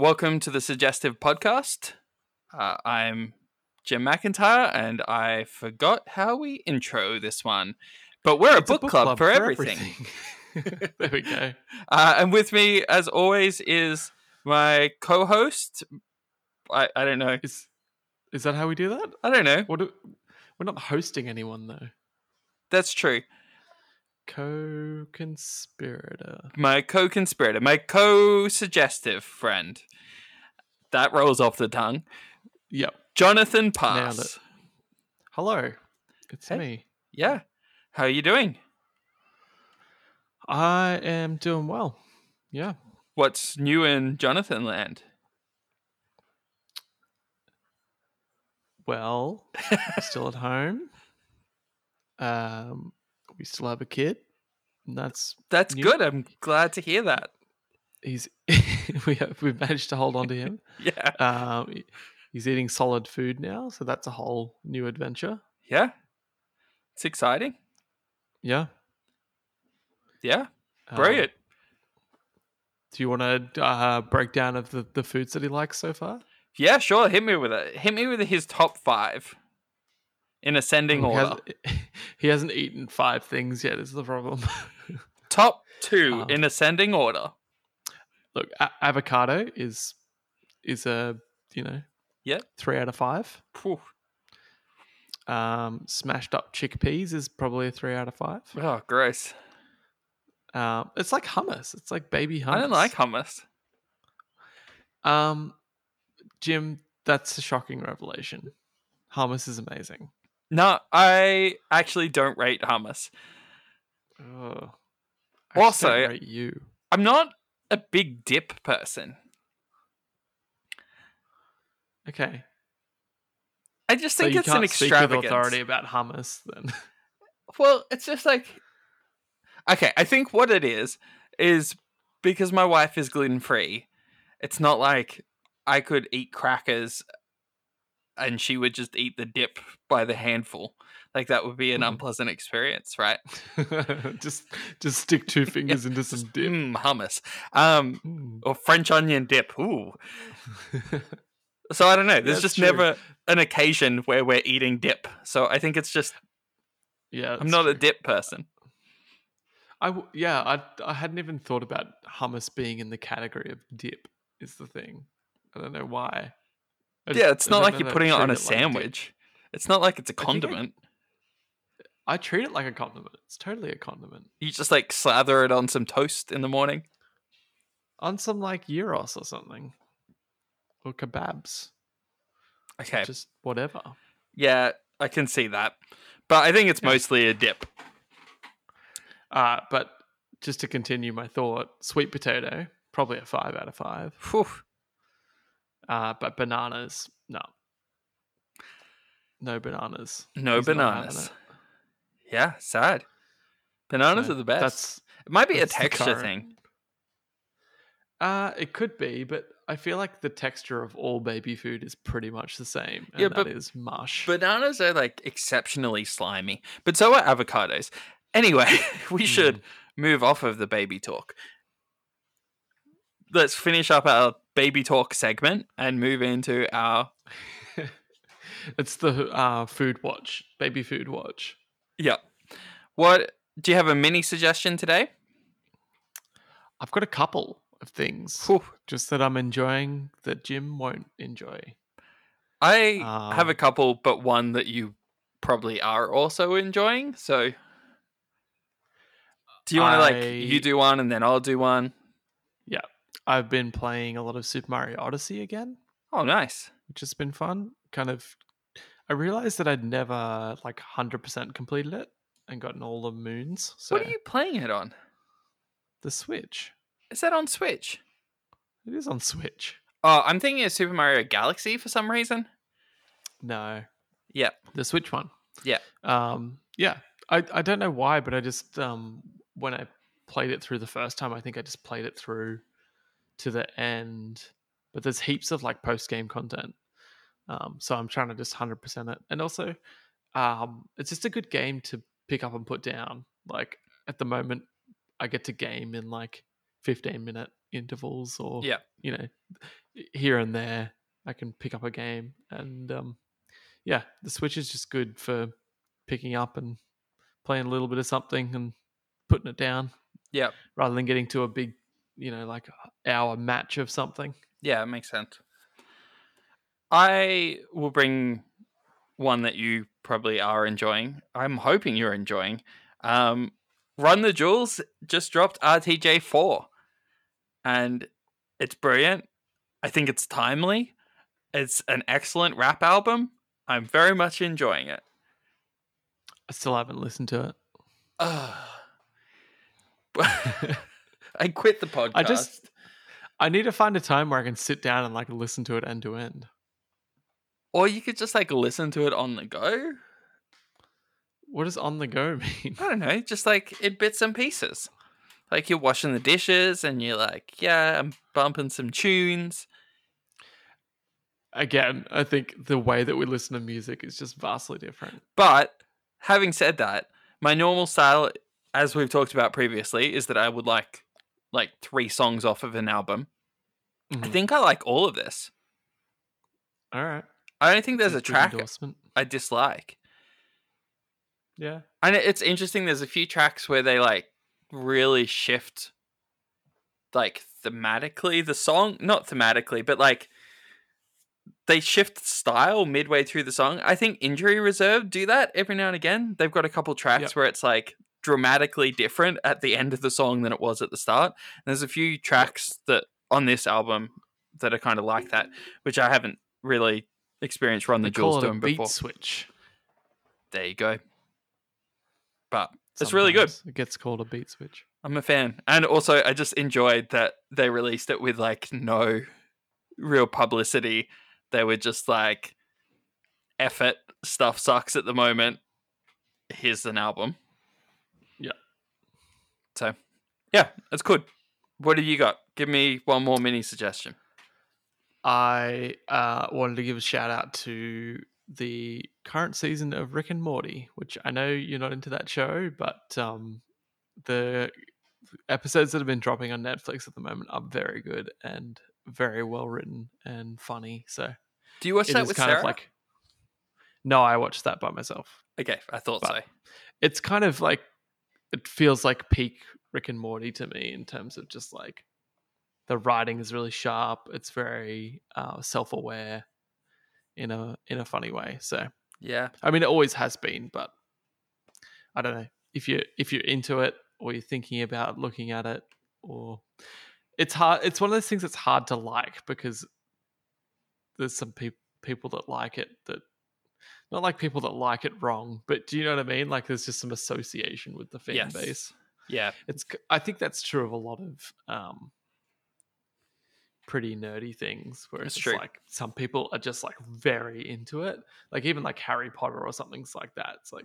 welcome to the Suggestive Podcast. Uh, I'm Jim McIntyre, and I forgot how we intro this one, but we're a, It's book, club, for, everything. everything. there we go. Uh, and with me, as always, is my co-host. I, I don't know. Is is that how we do that? I don't know. What do, we're not hosting anyone though. That's true. Co-conspirator. My co-conspirator, my co-suggestive friend. That rolls off the tongue. Yep. Jonathan Pass. Hello. It's Hey. me. Yeah. How are you doing? I am doing well. Yeah. What's new in Jonathan land? Well, still at home. Um, we still have a kid. And that's That's New- good. I'm glad to hear that. he's we have we've managed to hold on to him. Yeah. Um, he's eating solid food now, so that's a whole new adventure. Yeah. It's exciting. Yeah. Yeah. Um, Brilliant. do you want a uh, breakdown of the, the foods that he likes so far? yeah, sure. Hit me with it. Hit me with his top five in ascending he, order. hasn't, he hasn't eaten five things yet. Is the problem? Top two Um, in ascending order. Look, a- avocado is is a you know Yeah. three out of five. Phew. Um, smashed up chickpeas is probably a three out of five. Oh, gross. Um, it's like hummus. It's like baby hummus. I don't like hummus. Um, Jim, that's a shocking revelation. Hummus is amazing. No, I actually don't rate hummus. Ugh. I Also- rate you. I'm not a big dip person. Okay, I just so think you it's an with authority about hummus then. Well, it's just like okay. I think what it is is because my wife is gluten free. It's not like I could eat crackers and she would just eat the dip by the handful. Like that would be an Mhm. unpleasant experience, right? just just stick two fingers into some dip. Mm, hummus, um, Mm. or French onion dip. Ooh. So I don't know. There's That's just true. never an occasion where we're eating dip. So I think it's just yeah, I'm not a dip person. I w- yeah, I I hadn't even thought about hummus being in the category of dip. Is the thing. I don't know why. Yeah, it's not like you're putting it on a treat like sandwich. It's not like it's a think I- condiment. I treat it like a condiment. It's totally a condiment. You just like slather it on some toast in the morning. On some like gyros or something. Or kebabs. Okay. Just whatever. Yeah, I can see that. But I think it's mostly a dip. Uh, but just to continue my thought, sweet potato, probably a five out of five. Whew. Uh, but bananas, no. No bananas. No He's bananas. Yeah, sad. Bananas So are the best. That's it might be a texture thing. Uh, it could be, but I feel like the texture of all baby food is pretty much the same. And Yeah, but- is mush. Bananas are like exceptionally slimy, but so are avocados. Anyway, we should Mm. move off of the baby talk. Let's finish up our baby talk segment and move into our it's the uh, food watch, baby food watch. yeah. What do you have a mini suggestion today? I've got a couple of things Whew. just that I'm enjoying that Jim won't enjoy. I have a Um, couple, but one that you probably are also enjoying. So, do you want to like you do one and then I'll do one? I've been playing a lot of Super Mario Odyssey again, Oh, nice. which has been fun. Kind of, I realized that I'd never like hundred percent completed it and gotten all the moons. So what are you playing it on? the Switch. Is that on Switch? It is on Switch. Oh, I'm thinking of Super Mario Galaxy for some reason. No. Yeah. The Switch one. Yeah. Um yeah. I I don't know why, but I just um when I played it through the first time, I think I just played it through to the end. But there's heaps of like post game content. Um so I'm trying to just 100% it. And also um it's just a good game to pick up and put down. Like at the moment I get to game in like 15 minute intervals or Yeah. you know here and there. I can pick up a game, and um, yeah, the Switch is just good for picking up and playing a little bit of something and putting it down. Yeah. Rather than getting to a big, you know, like hour match of something. Yeah, it makes sense. I will bring one that you probably are enjoying. I'm hoping you're enjoying. Um, Run the Jewels just dropped RTJ 4. And it's brilliant. I think it's timely. It's an excellent rap album. I'm very much enjoying it. I still haven't listened to it. Uh, I quit the podcast. I just I need to find a time where I can sit down and like listen to it end to end. Or you could just like listen to it on the go. What does on the go mean? I don't know, just like in bits and pieces. Like you're washing the dishes and you're like, yeah, I'm bumping some tunes. Again, I think the way that we listen to music is just vastly different. But having said that, my normal style, as we've talked about previously, is that I would like like three songs off of an album. I Mhm. think I like all of this. All right. I don't think there's a track. I dislike. Yeah. And it's interesting. There's a few tracks where they like really shift, like thematically, the song, not thematically, but like they shift style midway through the song. I think Injury Reserve do that every now and again. They've got a couple tracks Yep. where it's like dramatically different at the end of the song than it was at the start. And there's a few tracks that on this album that are kind of like that, which I haven't really experienced Run the Jewels doing beat before. switch. There you go. But It's really good. It gets called a beat switch. I'm a fan. And also I just enjoyed that they released it with like no real publicity. They were just like effort stuff sucks at the moment. Here's an album. So yeah, it's good. What have you got? Give me one more mini suggestion. I uh, wanted to give a shout out to the current season of Rick and Morty, which I know you're not into that show, but um, the episodes that have been dropping on Netflix at the moment are very good and very well written and funny. So Do you watch it that with kind Sarah? of like. No, I watched that by myself. okay, I thought but- so. It's kind of like it feels like peak Rick and Morty to me in terms of just like the writing is really sharp. It's very uh, self-aware in a in a funny way. So Yeah. I mean, it always has been, but I don't know if you if you're into it or you're thinking about looking at it, or it's hard. It's one of those things that's hard to like because there's some peop people that like it that not like people that like it wrong, but do you know what I mean? Like there's just some association with the fan Yes. base. Yeah. It's I think that's true of a lot of um pretty nerdy things where It's it's, true. like some people are just like very into it. Like even like Harry Potter or something's like that. It's like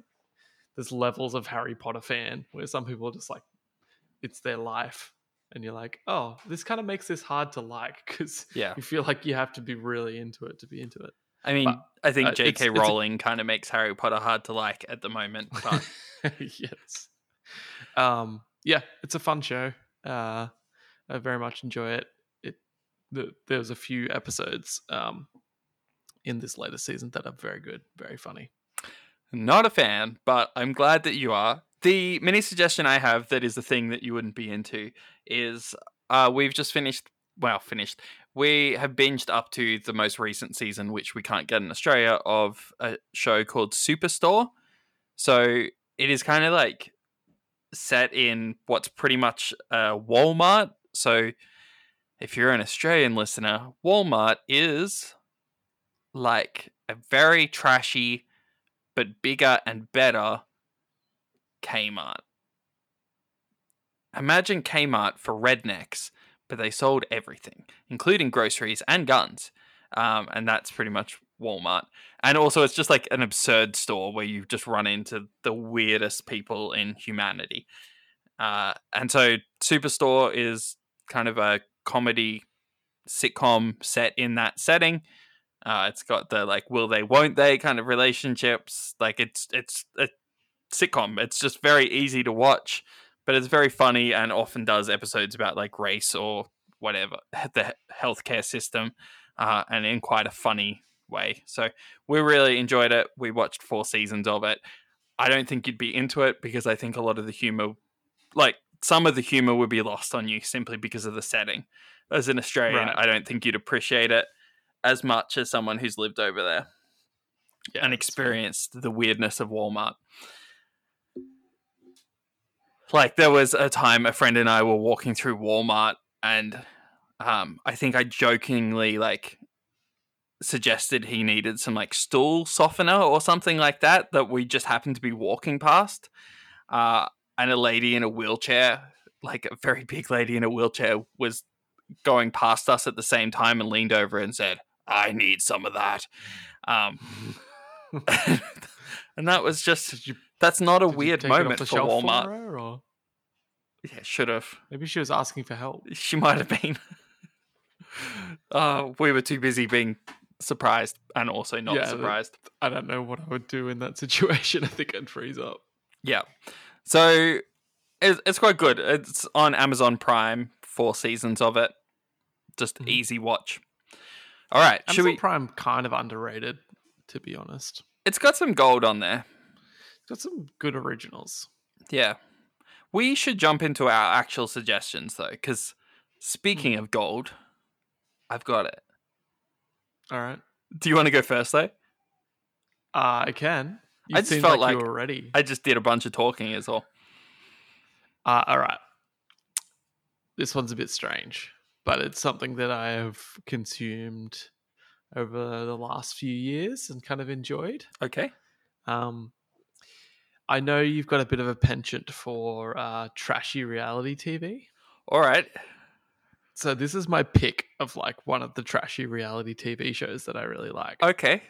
there's levels of Harry Potter fan where some people are just like it's their life and you're like, "Oh, this kind of makes this hard to like cuz Yeah. you feel like you have to be really into it to be into it." I mean, But, I think uh, J.K. it's Rowling kind of makes Harry Potter hard to like at the moment, but yes. Um, yeah, it's a fun show. Uh, I very much enjoy it. It the, there's a few episodes um, in this latest season that are very good, very funny. Not a fan, but I'm glad that you are. The mini suggestion I have that is the thing that you wouldn't be into is uh, we've just finished, well, finished. We have binged up to the most recent season, which we can't get in Australia, of a show called Superstore. So it is kind of like set in what's pretty much a Walmart. So if you're an Australian listener, Walmart is like a very trashy but bigger and better Kmart. Imagine Kmart for rednecks, but they sold everything, including groceries and guns. Um, and that's pretty much Walmart. And also, it's just like an absurd store where you just run into the weirdest people in humanity. Uh, and so, Superstore is kind of a comedy sitcom set in that setting. Uh, it's got the like will they won't they kind of relationships. Like it's it's a sitcom. It's just very easy to watch, but it's very funny and often does episodes about like race or whatever the healthcare system, uh, and in quite a funny way. So we really enjoyed it. We watched four seasons of it. I don't think you'd be into it because I think a lot of the humor, like some of the humor, would be lost on you simply because of the setting. As an Australian, Right. I don't think you'd appreciate it as much as someone who's lived over there Yeah, and experienced the weirdness of Walmart. Like there was a time a friend and I were walking through Walmart and um I think I jokingly like suggested he needed some like stool softener or something like that that we just happened to be walking past. Uh and a lady in a wheelchair, like a very big lady in a wheelchair was going past us at the same time and leaned over and said, "I need some of that." Um and that was just that's not a did weird take it off moment for Walmart. her, or yeah, should have. maybe she was asking for help. She might have been. uh, we were too busy being surprised and also not Yeah, surprised. I don't know what I would do in that situation. I think I'd freeze up. Yeah. So it's, it's quite good. It's on Amazon Prime, four seasons of it. Just Mhm. easy watch. All right. Should Amazon we? Prime kind of underrated, to be honest. It's got some gold on there. Got some good originals. Yeah. We should jump into our actual suggestions though, because speaking of gold, I've got it. All right. Do you want to go first though? Uh, I can. You I just felt like, you were ready. I just did a bunch of talking as well. Uh, all right. This one's a bit strange, but it's something that I have consumed over the last few years and kind of enjoyed. Okay. Um, I know you've got a bit of a penchant for uh, trashy reality TV. All right. So this is my pick of like one of the trashy reality TV shows that I really like. Okay.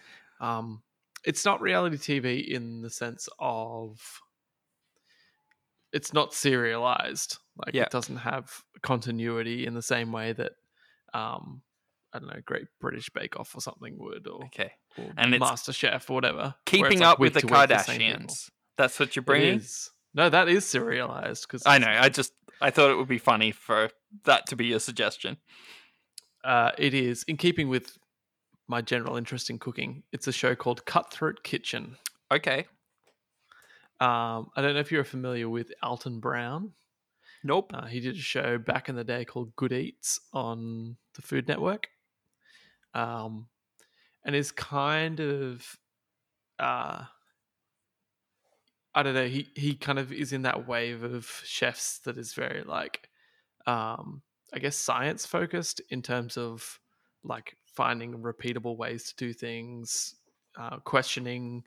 Um, it's not reality TV in the sense of it's not serialized. Like Yeah. it doesn't have continuity in the same way that um, I don't know, Great British Bake Off or something would, or, Okay. or And Master Chef or whatever. Keeping like, up with the. Kardashians. That's what you're bringing. No, that is serialized because I know. I just I thought it would be funny for that to be your suggestion. Uh, it is in keeping with my general interest in cooking. It's a show called Cutthroat Kitchen. Okay. Um, I don't know if you're familiar with Alton Brown. Nope. Uh, he did a show back in the day called Good Eats on the Food Network, um, and is kind of, uh, I don't know. He he kind of is in that wave of chefs that is very like, um, I guess science focused in terms of like finding repeatable ways to do things, uh, questioning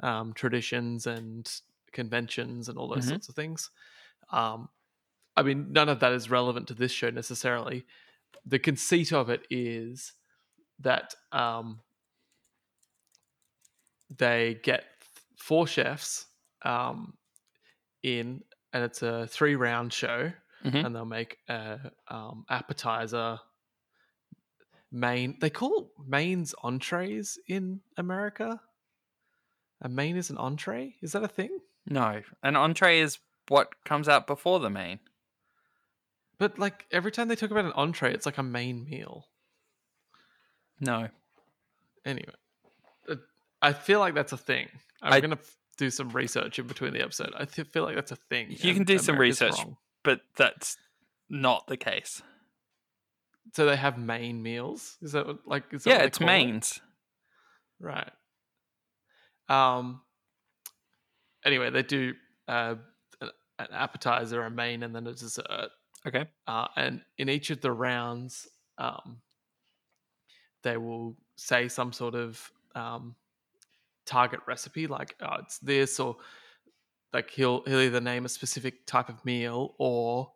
um, traditions and conventions and all those Mhm. sorts of things. Um, I mean, none of that is relevant to this show necessarily. The conceit of it is that um, they get four chefs um, in, and it's a three round show, Mhm. and they'll make a um, appetizer. Main, they call mains entrees in America. A main is an entree. Is that a thing? No. An entree is what comes out before the main. But like every time they talk about an entree, it's like a main meal. No. Anyway, uh, I feel like that's a thing. I'm I- gonna f- do some research in between the episode. I th- feel like that's a thing. You can do some research. wrong. But that's not the case. So they have main meals. Is that what, like? Is that Yeah, it's call it? mains. Right. Um. Anyway, they do uh, an an appetizer, a main, and then a dessert. Okay. uh, and in each of the rounds, um, they will say some sort of um, target recipe, like oh, it's this, or like he'll he'll either name a specific type of meal, or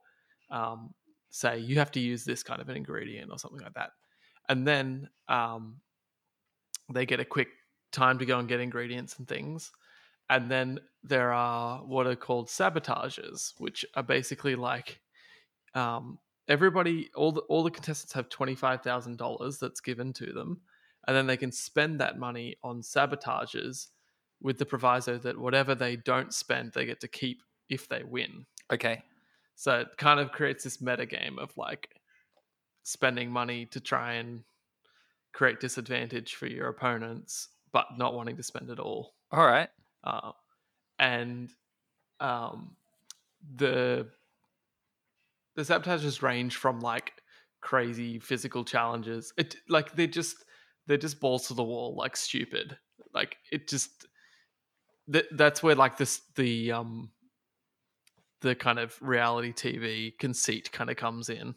um, say you have to use this kind of an ingredient, or something like that. And then um, they get a quick time to go and get ingredients and things. And then there are what are called sabotages, which are basically like um, everybody, all the all the contestants have twenty five thousand dollars that's given to them, and then they can spend that money on sabotages, with the proviso that whatever they don't spend, they get to keep if they win. Okay. So it kind of creates this meta game of like, spending money to try and create disadvantage for your opponents, but not wanting to spend it all. All right. Uh, and um, the the sabotages range from like crazy physical challenges. It like they just they're just balls to the wall, like stupid. Like it just that that's where like this the um the kind of reality TV conceit kind of comes in.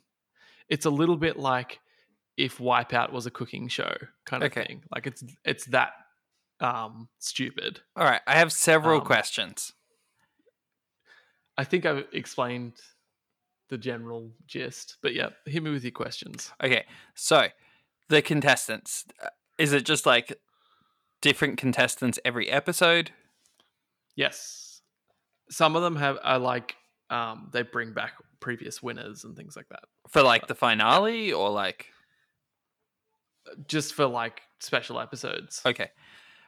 It's a little bit like if Wipeout was a cooking show kind of Okay. thing. Like it's it's that um stupid. All right. I have several Um, questions. I think I've explained the general gist, but yeah, hit me with your questions. Okay. So, the contestants uh, is it just like different contestants every episode? Yes, some of them have are like um they bring back previous winners and things like that, For like the finale or like just for like special episodes. okay.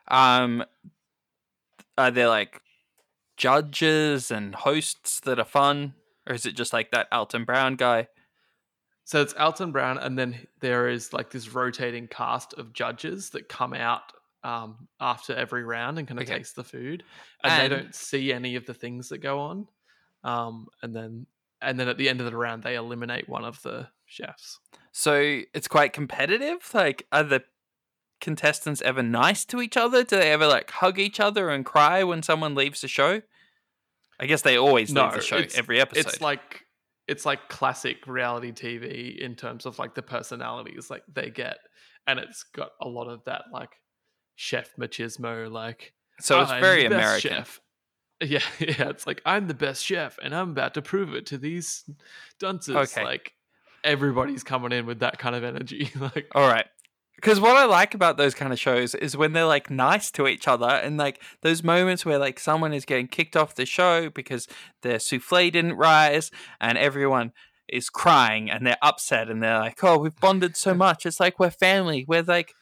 Um are there like judges and hosts that are fun or is it just like that Alton Brown guy? So it's Alton Brown, and then there is like this rotating cast of judges that come out um, after every round and kind of Okay. taste the food, and, And- they don't see any of the things that go on. Um, and then and then at the end of the round, they eliminate one of the chefs. So it's quite competitive. Like, are the contestants ever nice to each other? Do they ever like hug each other and cry when someone leaves the show? I guess they always leave the show every episode. It's like it's like classic reality TV in terms of like the personalities like they get, and it's got a lot of that like chef machismo, like so it's "I'm very American. Chef. Yeah, yeah. It's like I'm the best chef, and I'm about to prove it to these dunces. Okay. Like everybody's coming in with that kind of energy. like All right. Because what I like about those kind of shows is when they're like nice to each other and like those moments where like someone is getting kicked off the show because their souffle didn't rise and everyone is crying and they're upset and they're like, oh, we've bonded so much. It's like we're family. We're like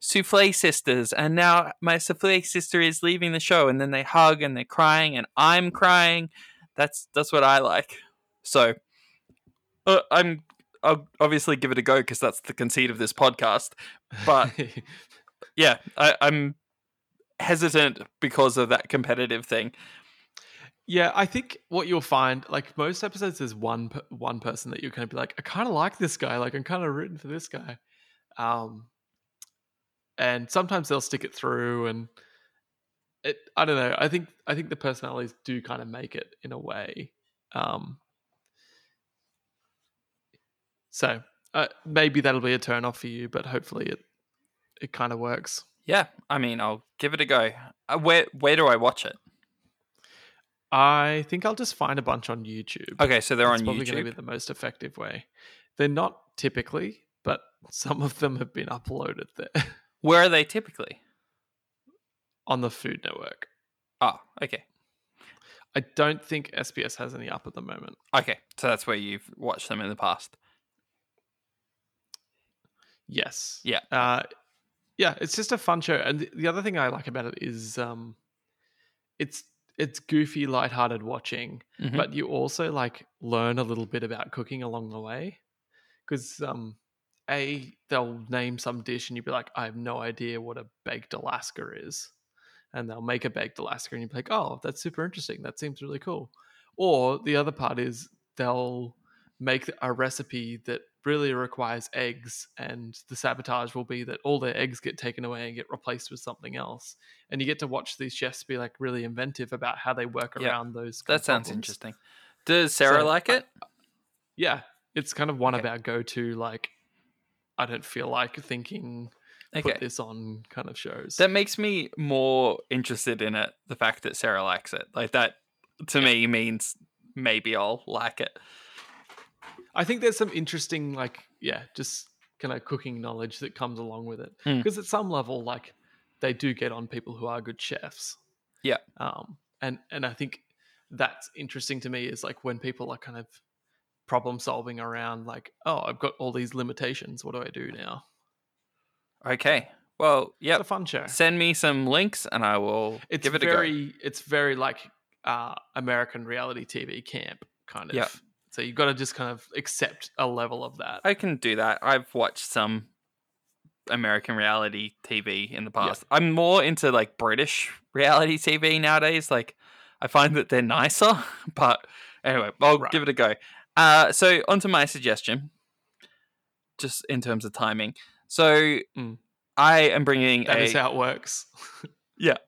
souffle sisters. And now my souffle sister is leaving the show and then they hug and they're crying and I'm crying. That's that's what I like. So uh, I'm I'll obviously give it a go because that's the conceit of this podcast. But yeah, I, I'm hesitant because of that competitive thing. yeah, I think what you'll find, like most episodes, there's one one person that you're going to be like, I kind of like this guy. Like I'm kind of rooting for this guy. Um, and sometimes they'll stick it through, and it. I don't know. I think I think the personalities do kind of make it in a way. Um, so uh, maybe that'll be a turn off for you, but hopefully it it kind of works. Yeah, I mean, I'll give it a go. Uh, where where do I watch it? I think I'll just find a bunch on YouTube. Okay, so they're That's on probably going to be the most effective way. They're not typically, but some of them have been uploaded there Where are they typically? on the Food Network. Oh, okay, I don't think SBS has any up at the moment. okay. So that's where you've watched them in the past. Yes. Yeah. Uh, yeah, it's just a fun show, and the, the other thing I like about it is um, it's it's goofy, lighthearted watching, Mhm. but you also like learn a little bit about cooking along the way because um a they'll name some dish and you'd be like i have no idea what a baked alaska is and they'll make a baked alaska and you'd be like oh that's super interesting that seems really cool or the other part is they'll make a recipe that really requires eggs and the sabotage will be that all their eggs get taken away and get replaced with something else and you get to watch these chefs be like really inventive about how they work Yeah, around those That sounds problems. interesting. Does Sarah So, like it? Yeah, it's kind of one Okay. of our go-to like I don't feel like thinking Okay, put this on kind of shows. that makes me more interested in it. The fact that Sarah likes it, like that, to me means maybe I'll like it. I think there's some interesting like yeah, just kind of cooking knowledge that comes along with it Hmm. because at some level like they do get on people who are good chefs. Yeah. Um and and I think that's interesting to me is like when people are kind of problem solving around like oh I've got all these limitations what do I do now? Okay, well, yeah It's a fun show. Send me some links and I will it's give it a go. very it's very like uh american reality tv camp kind of Yep. So you've got to just kind of accept a level of that. I can do that. I've watched some American reality TV in the past. I'm more into like British reality TV nowadays. Like I find that they're nicer, but anyway, I'll Right. give it a go. Uh, so onto my suggestion, just in terms of timing. So Mm. I am bringing That a is how it works. Yeah,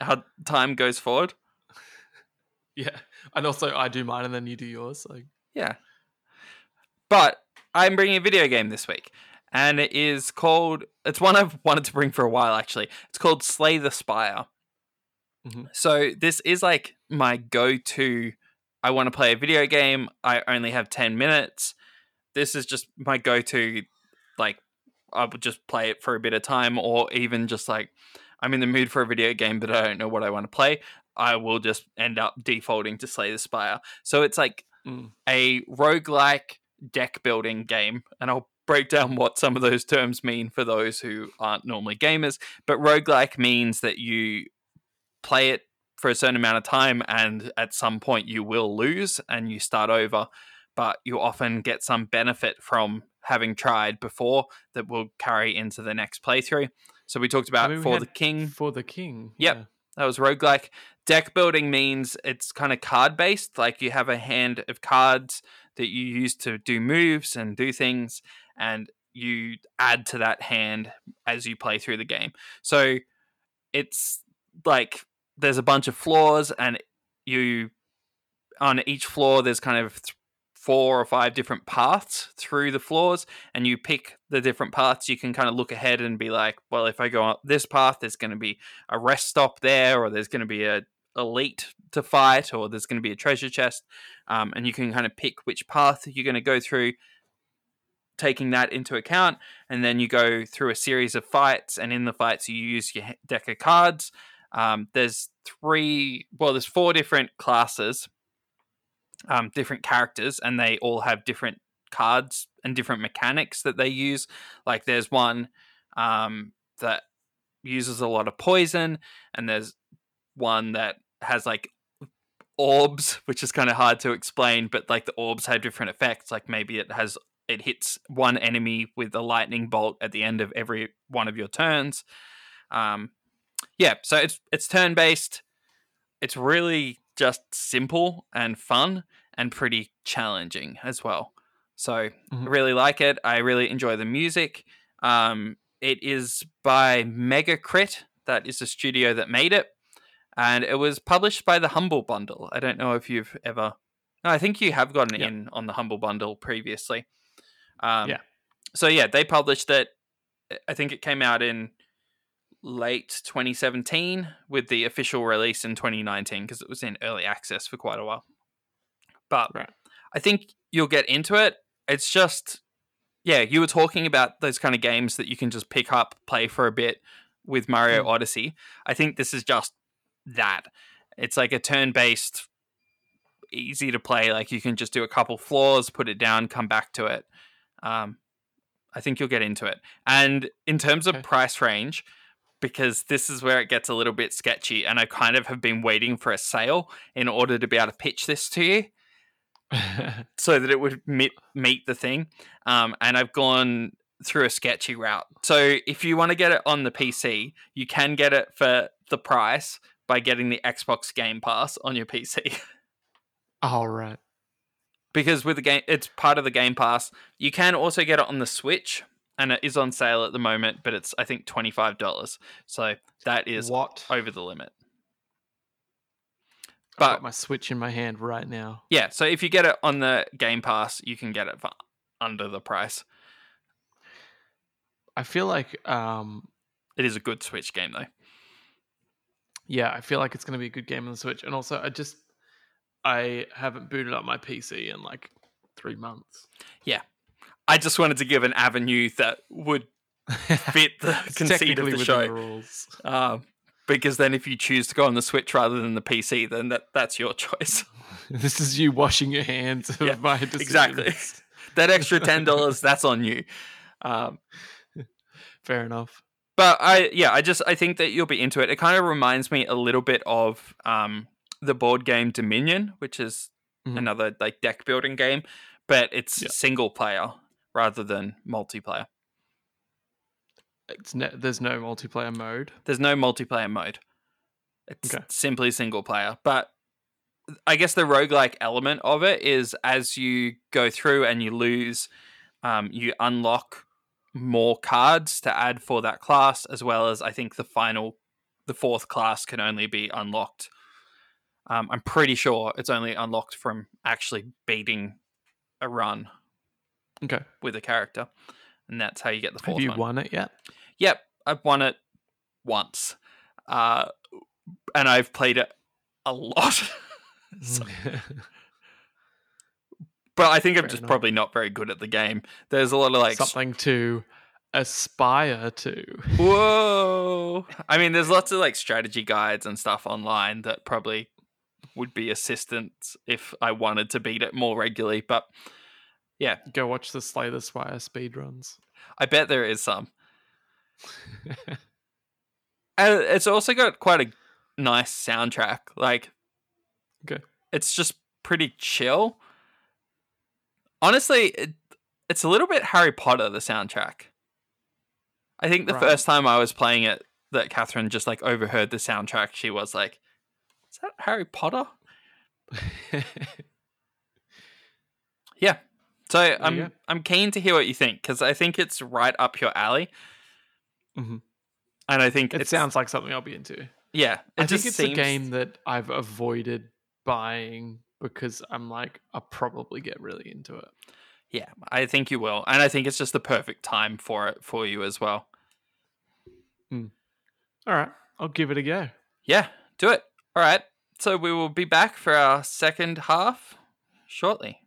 how time goes forward. yeah. And also, I do mine and then you do yours. Like, Yeah. But I'm bringing a video game this week. And it is called, it's one I've wanted to bring for a while actually. It's called Slay the Spire. Mhm. So this is like my go to, I want to play a video game. I only have 10 minutes. This is just my go to, like, I would just play it for a bit of time, or even just like, I'm in the mood for a video game, but I don't know what I want to play. I will just end up defaulting to Slay the Spire. So it's like, mm, a roguelike deck building game and I'll break down what some of those terms mean for those who aren't normally gamers but roguelike means that you play it for a certain amount of time and at some point you will lose and you start over but you often get some benefit from having tried before that will carry into the next playthrough so we talked about I mean, we for the king for the king. Yep. yeah. That was roguelike. Deck building means it's kind of card based. Like you have a hand of cards that you use to do moves and do things, and you add to that hand as you play through the game. So it's like there's a bunch of floors, and you on each floor there's kind of four or five different paths through the floors and you pick the different paths you can kind of look ahead and be like well if i go up this path there's going to be a rest stop there or there's going to be a elite to fight or there's going to be a treasure chest um, and you can kind of pick which path you're going to go through taking that into account and then you go through a series of fights and in the fights you use your deck of cards. Um, there's three well there's four different classes um, different characters and they all have different cards and different mechanics that they use. Like there's one um, that uses a lot of poison and there's one that has like orbs which is kind of hard to explain but like the orbs have different effects. Like maybe it has it hits one enemy with a lightning bolt at the end of every one of your turns. Um yeah so it's it's turn based it's really just simple and fun and pretty challenging as well. So Mhm. I really like it. I really enjoy the music. Um it is by megacrit that is the studio that made it and it was published by the humble bundle. I don't know if you've ever no, i think you have gotten in on the humble bundle previously. Um, Yeah. so yeah they published it. I think it came out in late 2017 with the official release in 2019 because it was in early access for quite a while but Right. i think you'll get into it it's just yeah you were talking about those kind of games that you can just pick up play for a bit with mario Mm. odyssey i think this is just that it's like a turn-based easy to play like you can just do a couple floors put it down come back to it um, i think you'll get into it and in terms of Okay. price range because this is where it gets a little bit sketchy and i kind of have been waiting for a sale in order to be able to pitch this to you so that it would meet meet the thing. Um, and I've gone through a sketchy route. So if you want to get it on the PC, you can get it for the price by getting the Xbox Game Pass on your PC. All right. because with the game, it's part of the Game Pass. You can also get it on the Switch, and it is on sale at the moment. But it's I think twenty five dollars. So that is what? over the limit. But I've got my Switch in my hand right now. Yeah. So if you get it on the Game Pass, you can get it for under the price. I feel like, um, It is a good Switch game though. yeah, I feel like it's going to be a good game on the Switch. And also, I just, I haven't booted up my PC in like three months. I just wanted to give an avenue that would fit the conceit of the show. the rules. Um, because then if you choose to go on the Switch rather than the PC, then that, that's your choice. this is you washing your hands of Yeah, my decisions. exactly. that extra ten dollars, that's on you. Um, Fair enough. but I yeah, I just I think that you'll be into it. It kind of reminds me a little bit of um, the board game Dominion, which is Mhm. another like deck building game, but it's Yeah. single player rather than multiplayer. It's ne- there's no multiplayer mode. There's no multiplayer mode. It's Okay. simply single player. But I guess the roguelike element of it is as you go through and you lose, um, you unlock more cards to add for that class, as well as I think the final, the fourth class can only be unlocked. Um, I'm pretty sure it's only unlocked from actually beating a run Okay. with a character. And that's how you get the fourth Have you one. won it yet? Yep, I've won it once, uh, and I've played it a lot. So- but I think I'm just enough. probably not very good at the game. There's a lot of like, Something to aspire to. whoa. I mean, there's lots of like strategy guides and stuff online that probably would be assistance if I wanted to beat it more regularly. But Go watch the Slay the Spire speedruns. I bet there is some. And it's also got quite a nice soundtrack. Like, Okay. it's just pretty chill. Honestly, it, it's a little bit Harry Potter. The soundtrack. I think the Right. first time I was playing it, that Catherine just like overheard the soundtrack. She was like, "Is that Harry Potter?" So you I'm. I'm keen to hear what you think because I think it's right up your alley, Mhm. and I think It sounds like something I'll be into. yeah. It I think it's seems, a game that I've avoided buying because I'm like, I'll probably get really into it. Yeah, I think you will, and I think it's just the perfect time for it for you as well. All right, I'll give it a go. Yeah, do it. All right. So we will be back for our second half shortly.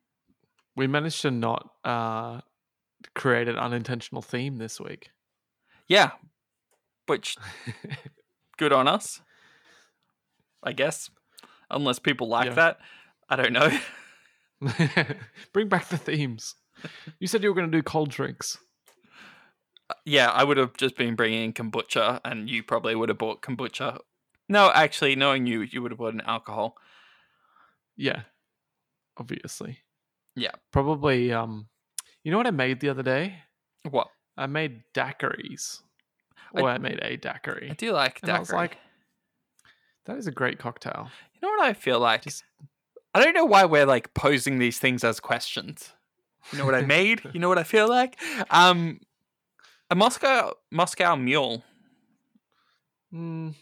We managed to not uh, create an unintentional theme this week. Yeah, which good on us. I guess, unless people like Yeah. that, I don't know. Bring back the themes. You said you were going to do cold drinks. yeah, I would have just been bringing kombucha, and you probably would have bought kombucha. No, actually, knowing you, you would have bought an alcohol. Yeah, obviously. Yeah. Probably. Um, you know what I made the other day? What? I made daiquiris. I- Or I, made a daiquiri. I do like And I was like, that is a great cocktail. you know what I feel like? Just- I don't know why we're like posing these things as questions. You know what I made? you know what I feel like? Um, a Moscow Moscow Mule. Mm,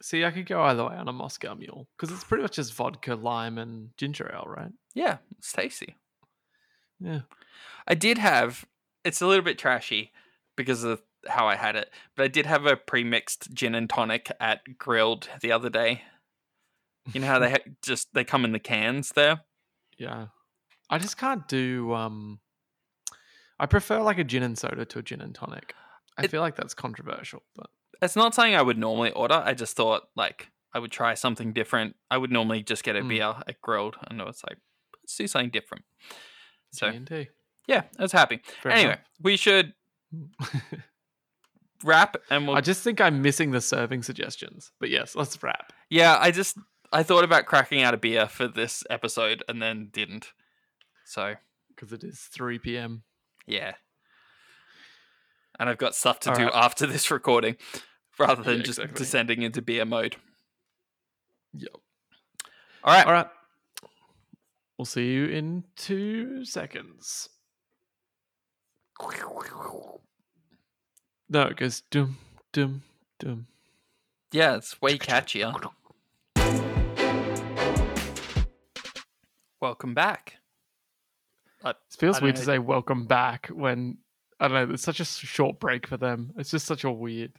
see, I could go either way on a Moscow Mule because it's pretty much just vodka, lime, and ginger ale, right? Yeah, it's tasty. Yeah. I did have. It's a little bit trashy because of how I had it, but I did have a pre-mixed gin and tonic at Grill'd the other day. You know how they ha- just they come in the cans there. Yeah. I just can't do. um I prefer like a gin and soda to a gin and tonic. I It- feel like that's controversial, but It's not something I would normally order. I just thought like I would try something different. I would normally just get a Mm. beer at Grill'd, and it's like let's do something different. So G&T. yeah, I was happy. Fair anyway, we should wrap, and we'll I just think I'm missing the serving suggestions. But yes, let's wrap. Yeah, I just I thought about cracking out a beer for this episode and then didn't. So Because it is 3 p.m. yeah, and I've got stuff to All do right. after this recording, rather than Yeah, just exactly. descending into beer mode. Yep. All right, All right. We'll see you in two seconds. No, it goes dum, dum, dum. yeah, it's way catchier. Welcome back. Uh, it feels weird don't to say welcome back when I don't know. It's such a short break for them. It's just such a weird.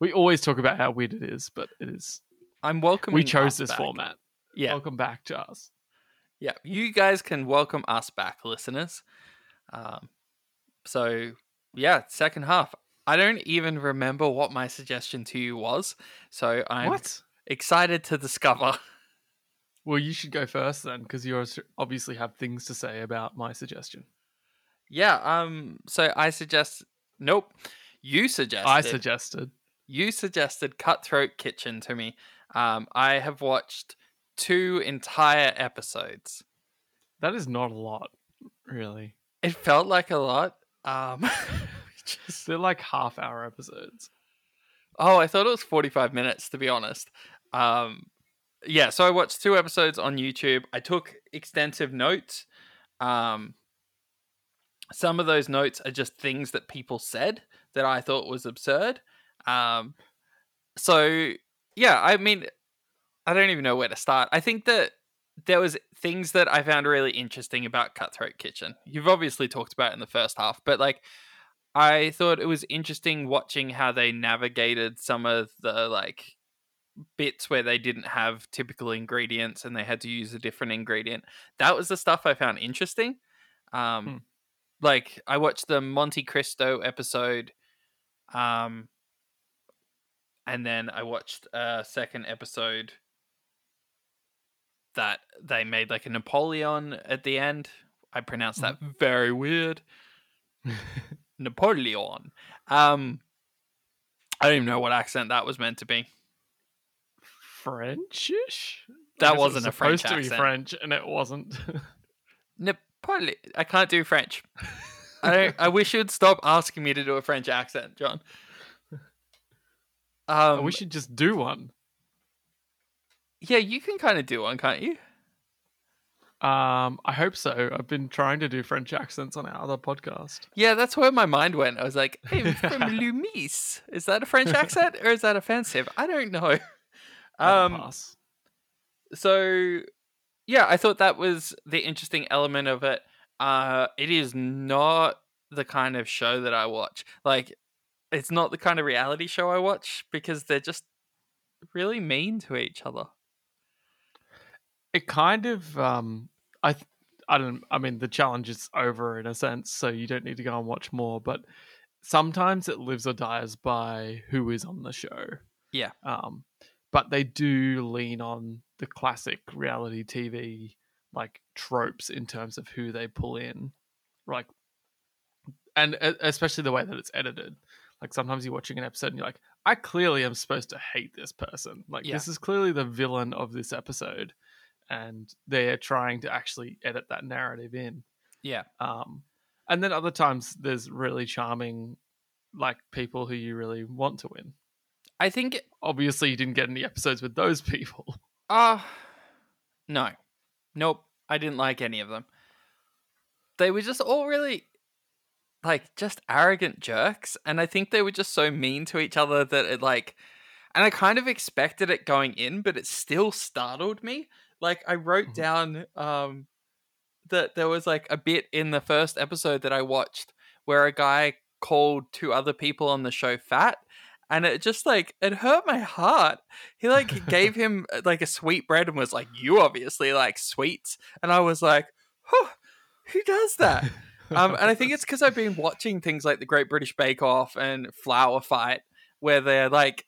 We always talk about how weird it is, but it is. I'm welcoming. we chose this back. format. Yeah, Welcome back to us. Yeah. You guys can welcome us back, listeners. Um, so yeah, second half. I don't even remember what my suggestion to you was, so I'm what? excited to discover. Well, you should go first then, because you obviously have things to say about my suggestion. Yeah. Um. So I suggest. Nope. You suggested. I suggested. you suggested Cutthroat Kitchen to me. Um. I have watched two entire episodes. That is not a lot, really. It felt like a lot. Um, just, They're like half hour episodes. oh, I thought it was 45 minutes, to be honest. Um, yeah, so I watched two episodes on YouTube. I took extensive notes. Um, some of those notes are just things that people said that I thought was absurd. Um, so yeah, I mean, I don't even know where to start. I think that there was things that I found really interesting about Cutthroat Kitchen. You've obviously talked about it in the first half, but like I thought it was interesting watching how they navigated some of the like bits where they didn't have typical ingredients and they had to use a different ingredient. That was the stuff I found interesting. Um Hmm. like I watched the Monte Cristo episode um and then I watched a second episode that they made like a Napoleon at the end. I pronounced that very weird. Napoleon. Um I don't even know what accent that was meant to be. Frenchish. That it was wasn't a French supposed to be. French, and it wasn't. Napoleon. I can't do French. I I wish you'd stop asking me to do a French accent, John. Um, we should just do one. Yeah, you can kind of do one, can't you? Um, I hope so. I've been trying to do French accents on our other podcast. Yeah, that's where my mind went. I was like, hey, it's from Lumis. Is that a French accent or is that offensive? I don't know. Um, pass. so yeah, I thought that was the interesting element of it. Uh, it is not the kind of show that I watch. Like, it's not the kind of reality show I watch because they're just really mean to each other. It kind of um, I th- I don't. I mean, the challenge is over in a sense, so you don't need to go and watch more. But sometimes it lives or dies by who is on the show. Yeah. Um, but they do lean on the classic reality TV like tropes in terms of who they pull in, like, and especially the way that it's edited. Like sometimes you're watching an episode and you're like, I clearly am supposed to hate this person. Like Yeah. this is clearly the villain of this episode, and they're trying to actually edit that narrative in. Yeah. Um, and then other times there's really charming, like people who you really want to win. I think Obviously, you didn't get any episodes with those people. Uh no. Nope. I didn't like any of them. They were just all really like just arrogant jerks and I think they were just so mean to each other that it like and I kind of expected it going in but it still startled me. Like I wrote Mhm. down um that there was like a bit in the first episode that I watched where a guy called two other people on the show fat and it just like it hurt my heart. He like gave him uh, like a sweet bread and was like, "You obviously like sweets," and I was like, "Huh, who does that?" um, and I think it's because I've been watching things like the Great British Bake Off and Flower Fight, where they're like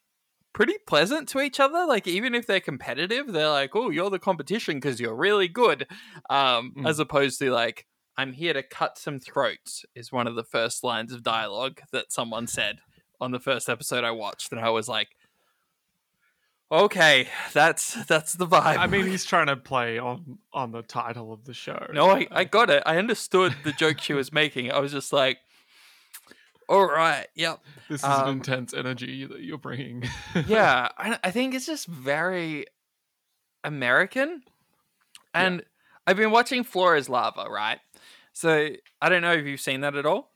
pretty pleasant to each other. Like even if they're competitive, they're like, "Oh, you're the competition because you're really good," um, Mm. as opposed to like. I'm here to cut some throats, is one of the first lines of dialogue that someone said on the first episode I watched, and I was like, "Okay, that's that's the vibe." I mean, he's trying to play on on the title of the show. no, I, I got it. I understood the joke she was making. I was just like, "All right, yep, This is um, an intense energy that you're bringing. yeah." I, I think it's just very American, and I've been watching Floor is Lava, right? So I don't know if you've seen that at all.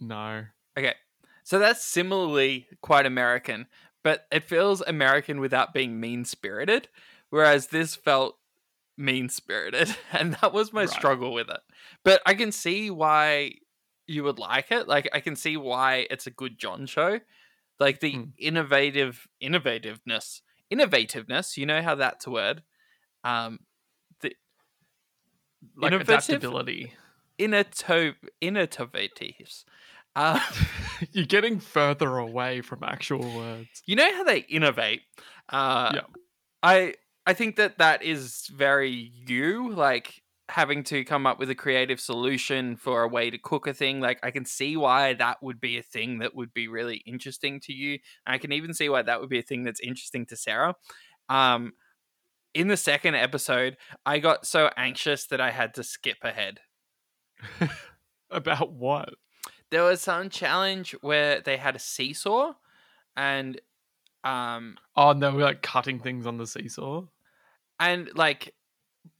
no. Okay. So that's similarly quite American, but it feels American without being mean spirited, whereas this felt mean spirited. And that was my Right. struggle with it. But I can see why you would like it. Like, I can see why it's a good John show. Like, the Mm. innovative, innovativeness, innovativeness, you know how that's a word. Um, Like Innovative? adaptability. innovative, innovatives. Uh, You're getting further away from actual words. you know how they innovate uh Yeah. i i think that that is very you like having to come up with a creative solution for a way to cook a thing like i can see why that would be a thing that would be really interesting to you i can even see why that would be a thing that's interesting to sarah um in the second episode, I got so anxious that I had to skip ahead. About what? There was some challenge where they had a seesaw and um Oh no, we're like cutting things on the seesaw. and like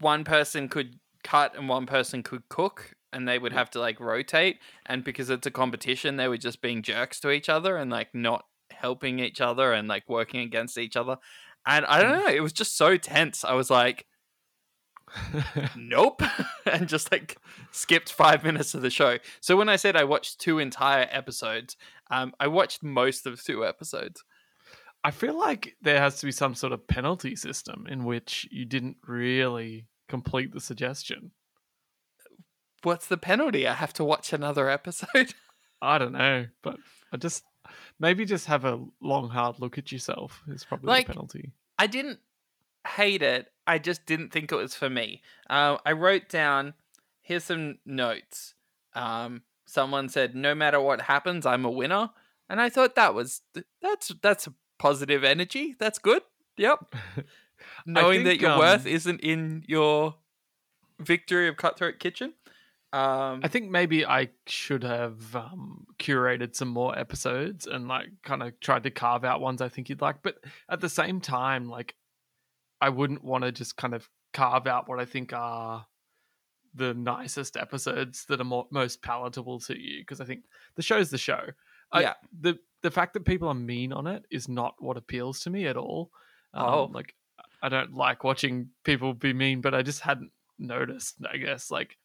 one person could cut and one person could cook and they would have to like rotate and because it's a competition they were just being jerks to each other and like not helping each other and like working against each other. And i don't know it was just so tense. I was like nope and just like skipped five minutes of the show. So when i said i watched two entire episodes um i watched most of two episodes. I feel like there has to be some sort of penalty system in which you didn't really complete the suggestion. what's the penalty i have to watch another episode I don't know, but I just maybe just have a long hard look at yourself is probably Like- the penalty. I didn't hate it. I just didn't think it was for me. Um, I wrote down here's some notes. Um, someone said, "No matter what happens, I'm a winner," and I thought that was that's that's a positive energy. That's good. Yep. Knowing that your um, worth isn't in your victory of Cutthroat Kitchen. Um, I think maybe I should have um, curated some more episodes and like kind of tried to carve out ones I think you'd like. But at the same time, like I wouldn't want to just kind of carve out what I think are the nicest episodes that are more, most palatable to you because I think the show's the show. I- Yeah. the the fact that people are mean on it is not what appeals to me at all. Um, Oh. like I don't like watching people be mean, but I just hadn't noticed. I guess like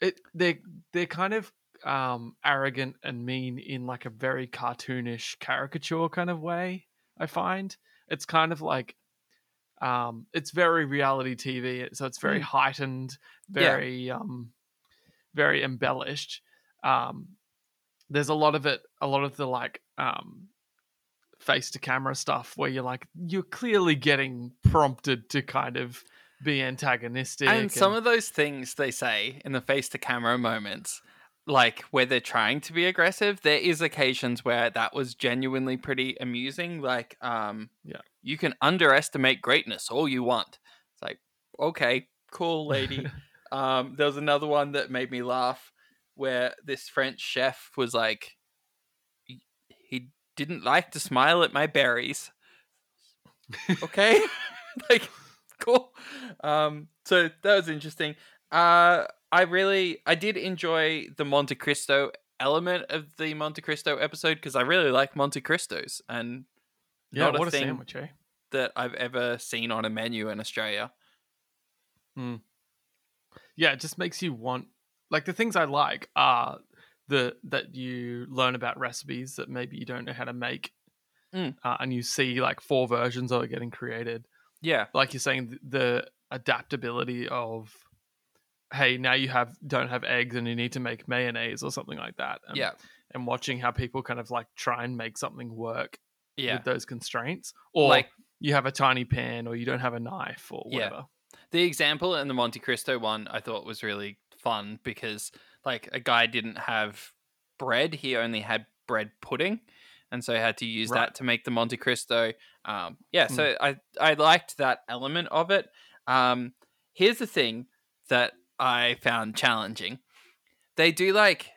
it they they're kind of um arrogant and mean in like a very cartoonish caricature kind of way i find it's kind of like um it's very reality tv so it's very Mm. heightened Yeah. very um very embellished um there's a lot of it a lot of the like um face to camera stuff where you're like you're clearly getting prompted to kind of be antagonistic and some of those things they say in the face to camera moments like where they're trying to be aggressive there is occasions where that was genuinely pretty amusing like um Yeah. you can underestimate greatness all you want it's like okay cool lady um there was another one that made me laugh where this french chef was like didn't like to smile at my berries. Okay? Like cool. Um so that was interesting. Uh i really i did enjoy the monte cristo element of the monte cristo episode because i really like monte cristos and yeah not a what a thing. sandwich eh? that i've ever seen on a menu in australia. Yeah it just makes you want like the things i like are the that you learn about recipes that maybe you don't know how to make Mm. uh, and you see like four versions of it getting created. Yeah. Like you're saying the adaptability of hey now you have don't have eggs and you need to make mayonnaise or something like that and, yeah. and watching how people kind of like try and make something work yeah. with those constraints or like you have a tiny pan or you don't have a knife or Yeah. whatever. The example in the Monte Cristo one I thought was really fun because like a guy didn't have bread, he only had bread pudding. And so he had to use Right. that to make the Monte Cristo. Um, yeah, Mm. so I, I liked that element of it. Um, here's the thing that I found challenging. They do like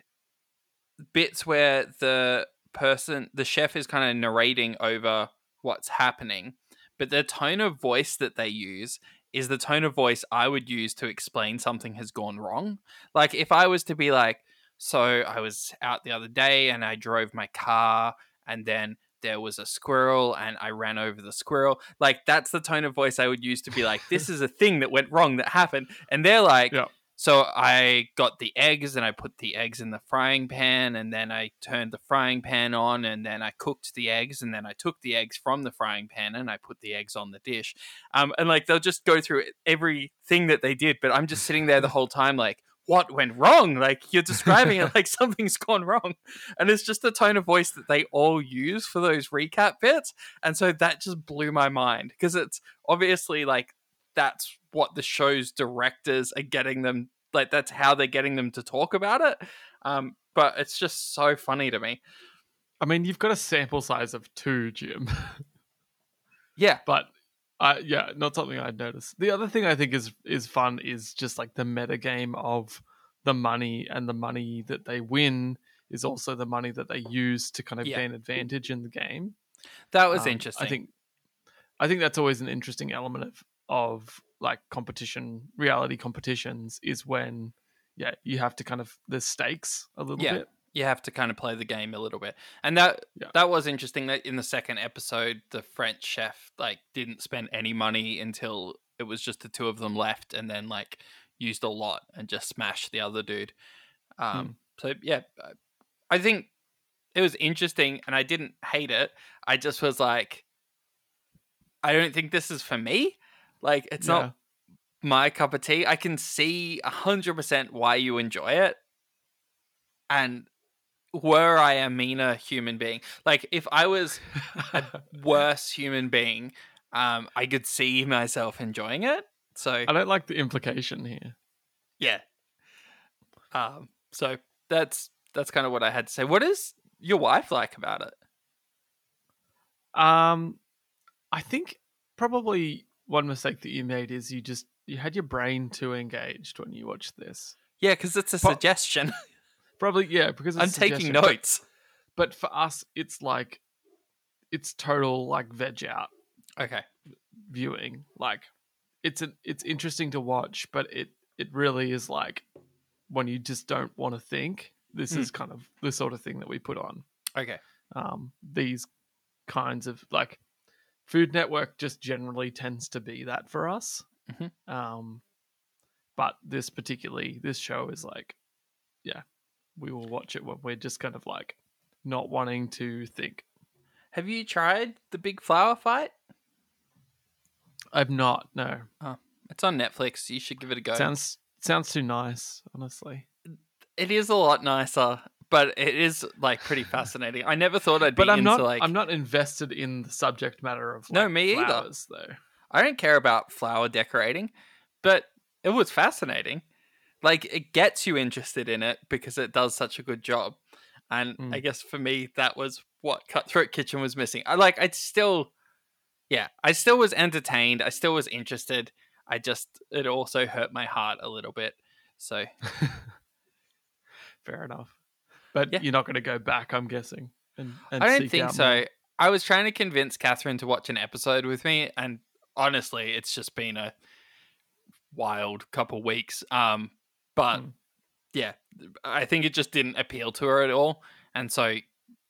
bits where the person, the chef is kind of narrating over what's happening, but the tone of voice that they use is the tone of voice I would use to explain something has gone wrong. Like if I was to be like, so I was out the other day and I drove my car and then there was a squirrel and I ran over the squirrel. Like that's the tone of voice I would use to be like, this is a thing that went wrong that happened. And they're like, Yeah. So I got the eggs and I put the eggs in the frying pan and then I turned the frying pan on and then I cooked the eggs and then I took the eggs from the frying pan and I put the eggs on the dish. Um, and like they'll just go through everything that they did, but I'm just sitting there the whole time like, what went wrong? Like you're describing it like something's gone wrong. And it's just the tone of voice that they all use for those recap bits. And so that just blew my mind because it's obviously like that's what the show's directors are getting them like that's how they're getting them to talk about it. Um, but it's just so funny to me. i mean you've got a sample size of two jim Yeah. but Uh, yeah, not something I'd notice. The other thing I think is is fun is just like the meta game of the money and the money that they win is also the money that they use to kind of Yeah. gain advantage in the game. That was Um, interesting. I think I think that's always an interesting element of of like competition, reality competitions is when yeah, you have to kind of there's stakes a little Yeah. bit. you have to kind of play the game a little bit and that Yeah. that was interesting that in the second episode the french chef like didn't spend any money until it was just the two of them left and then like used a lot and just smashed the other dude um so yeah i think it was interesting and i didn't hate it i just was like i don't think this is for me like it's Yeah. not my cup of tea i can see 100% why you enjoy it and were I a meaner human being, like if I was a worse human being, um, I could see myself enjoying it. So I don't like the implication here. yeah, um, so that's that's kind of what I had to say. What is your wife like about it? Um, I think probably one mistake that you made is you just you had your brain too engaged when you watched this. Yeah, because it's a Po- suggestion. Probably yeah, because it's I'm a taking suggestion, but- notes. But, for us, it's like it's total like veg out Okay. viewing. Like it's an it's interesting to watch, but it it really is like when you just don't want to think. This Mm. is kind of the sort of thing that we put on. Okay. um, these kinds of like Food Network just generally tends to be that for us. Mhm. Um, but this particularly this show is like, yeah, we will watch it when we're just kind of like not wanting to think. Have you tried the big flower fight? I've not. No, It's on Netflix. You should give it a go. sounds sounds too nice. Honestly, it is a lot nicer, but it is like pretty fascinating. I never thought I'd be but I'm into not. like I'm not invested in the subject matter of No, like, me either. Though I don't care about flower decorating, but it was fascinating. Like it gets you interested in it because it does such a good job. And I Mm. guess for me that was what Cutthroat Kitchen was missing. I like I still yeah, I still was entertained. I still was interested. I just it also hurt my heart a little bit. So fair enough. But Yeah. you're not going to go back, I'm guessing. And, and I don't think so. more. I was trying to convince Catherine to watch an episode with me, and honestly, it's just been a wild couple weeks. Um, but Mm. yeah, I think it just didn't appeal to her at all, and so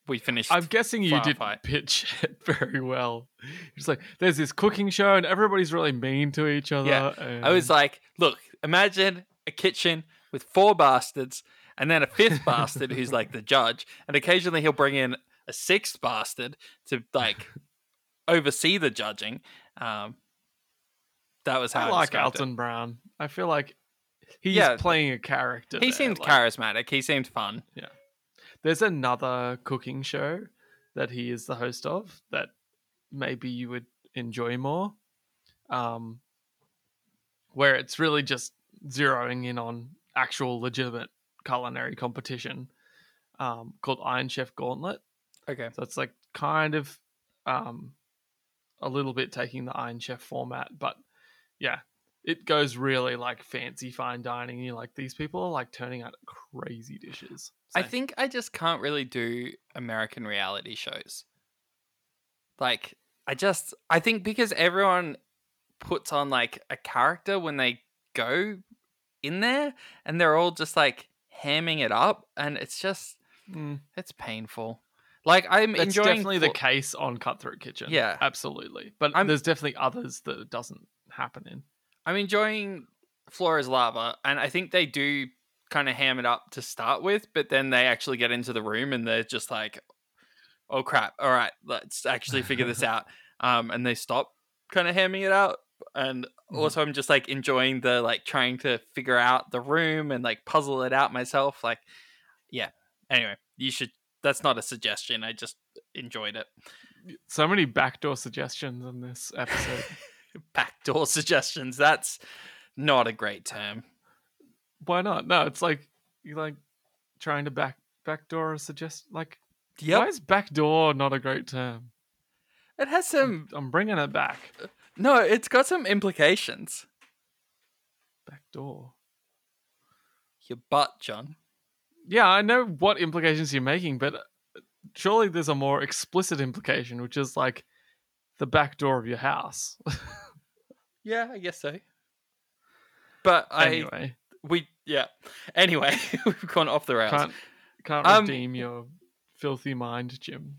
we finished. I'm guessing you fight. pitch it very well. It's like there's this cooking show and everybody's really mean to each other. Yeah, I was like, look, imagine a kitchen with four bastards, and then a fifth bastard who's like the judge, and occasionally he'll bring in a sixth bastard to like oversee the judging. Um, that was how I I, like described it. Alton Brown. I feel like he's Yeah. playing a character. He there, seemed like- charismatic. He seemed fun. Yeah. There's another cooking show that he is the host of that maybe you would enjoy more. Um, where it's really just zeroing in on actual legitimate culinary competition um, called Iron Chef Gauntlet. Okay. So it's like kind of um, a little bit taking the Iron Chef format, but yeah, it goes really like fancy fine dining. You're like, these people are like turning out crazy dishes. I think I just can't really do American reality shows. Like, I just, I think because everyone puts on like a character when they go in there and they're all just like hamming it up and it's just, Mm, it's painful. Like, I'm that's enjoying. definitely the case on Cutthroat Kitchen. Yeah. absolutely. But I'm- there's definitely others that it doesn't happen in. I'm enjoying Floor is Lava, and I think they do kind of ham it up to start with, but then they actually get into the room and they're just like, "Oh crap! All right, let's actually figure this out." Um, and they stop kind of hamming it out, and Mhm. also I'm just like enjoying the like trying to figure out the room and like puzzle it out myself. Like, yeah. Anyway, you should. That's not a suggestion. I just enjoyed it. So many backdoor suggestions in this episode. Backdoor suggestions. That's not a great term. Why not? No, it's like you like trying to back backdoor a suggest like Yep. why is backdoor not a great term? It has some I'm bringing it back. No, it's got some implications. Back door. Your butt, John. Yeah, I know what implications you're making, but uh, surely there's a more explicit implication, which is like the back door of your house. Yeah, I guess so. But I anyway, we yeah. Anyway, we've gone off the rails. can't can't Um, redeem your filthy mind, Jim.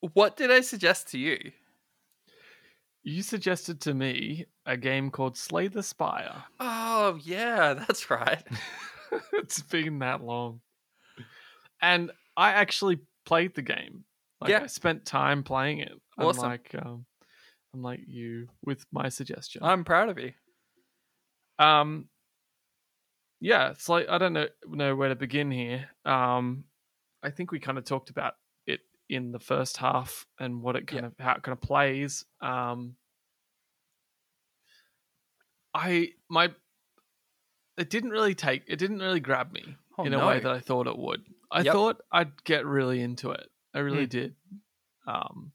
What did I suggest to you? You suggested to me a game called Slay the Spire. Oh yeah, that's right. it's been that long. And I actually played the game. Like Yeah. I spent time playing it. Awesome. Unlike um unlike you with my suggestion. I'm proud of you. Um yeah, it's like I don't know know where to begin here. Um I think we kind of talked about in the first half and what it kind Yeah. of how it kind of plays. Um I my it didn't really take it didn't really grab me Oh, in a no. way that I thought it would. I Yep. thought I'd get really into it. I really Hmm. did. Um,